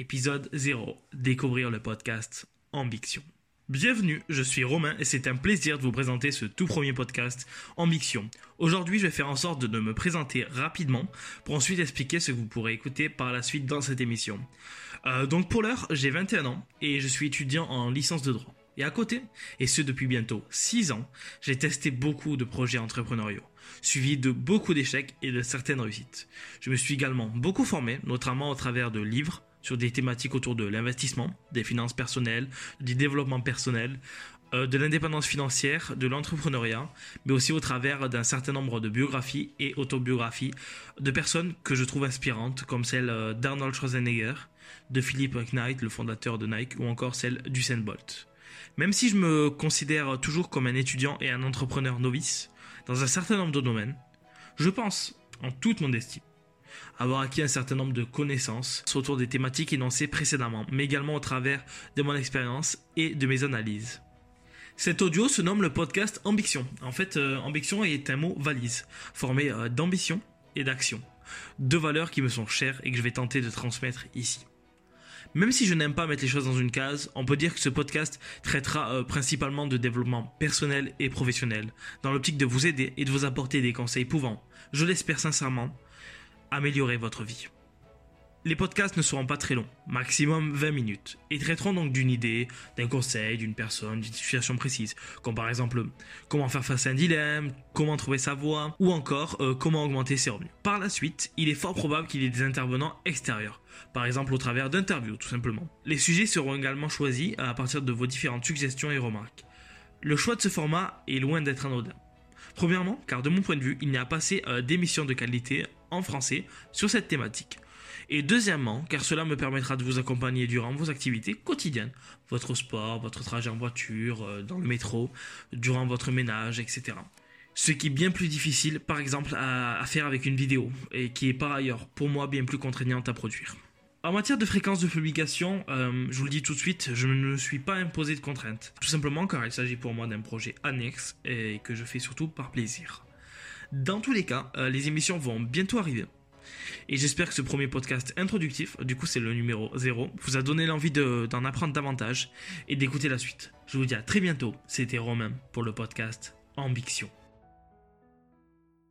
épisode 0, découvrir le podcast Ambition. Bienvenue, je suis Romain et c'est un plaisir de vous présenter ce tout premier podcast Ambition. Aujourd'hui, je vais faire en sorte de me présenter rapidement pour ensuite expliquer ce que vous pourrez écouter par la suite dans cette émission. Euh, donc pour l'heure, j'ai 21 ans et je suis étudiant en licence de droit. Et à côté, et ce depuis bientôt 6 ans, j'ai testé beaucoup de projets entrepreneuriaux, suivi de beaucoup d'échecs et de certaines réussites. Je me suis également beaucoup formé, notamment au travers de livres sur des thématiques autour de l'investissement, des finances personnelles, du développement personnel, euh, de l'indépendance financière, de l'entrepreneuriat, mais aussi au travers d'un certain nombre de biographies et autobiographies de personnes que je trouve inspirantes, comme celle euh, d'Arnold Schwarzenegger, de Philip Knight, le fondateur de Nike, ou encore celle d'Usain Bolt. Même si je me considère toujours comme un étudiant et un entrepreneur novice dans un certain nombre de domaines, je pense, en toute modestie, avoir acquis un certain nombre de connaissances autour des thématiques énoncées précédemment, mais également au travers de mon expérience et de mes analyses. Cet audio se nomme le podcast Ambition. En fait, euh, ambition est un mot valise, formé euh, d'ambition et d'action. Deux valeurs qui me sont chères et que je vais tenter de transmettre ici. Même si je n'aime pas mettre les choses dans une case, on peut dire que ce podcast traitera euh, principalement de développement personnel et professionnel, dans l'optique de vous aider et de vous apporter des conseils pouvant, je l'espère sincèrement, améliorer votre vie. Les podcasts ne seront pas très longs, maximum 20 minutes, et traiteront donc d'une idée, d'un conseil, d'une personne, d'une situation précise, comme par exemple comment faire face à un dilemme, comment trouver sa voie, ou encore euh, comment augmenter ses revenus. Par la suite, il est fort probable qu'il y ait des intervenants extérieurs, par exemple au travers d'interviews tout simplement. Les sujets seront également choisis à partir de vos différentes suggestions et remarques. Le choix de ce format est loin d'être anodin. Premièrement, car de mon point de vue, il n'y a pas assez euh, d'émissions de qualité en français sur cette thématique. Et deuxièmement, car cela me permettra de vous accompagner durant vos activités quotidiennes, votre sport, votre trajet en voiture, euh, dans le métro, durant votre ménage, etc. Ce qui est bien plus difficile, par exemple, à, faire avec une vidéo, et qui est par ailleurs, pour moi, bien plus contraignante à produire. En matière de fréquence de publication, euh, je vous le dis tout de suite, je ne me suis pas imposé de contraintes. Tout simplement car il s'agit pour moi d'un projet annexe et que je fais surtout par plaisir. Dans tous les cas, euh, les émissions vont bientôt arriver. Et j'espère que ce premier podcast introductif, du coup c'est le numéro 0, vous a donné l'envie d'en apprendre davantage et d'écouter la suite. Je vous dis à très bientôt, c'était Romain pour le podcast Ambition.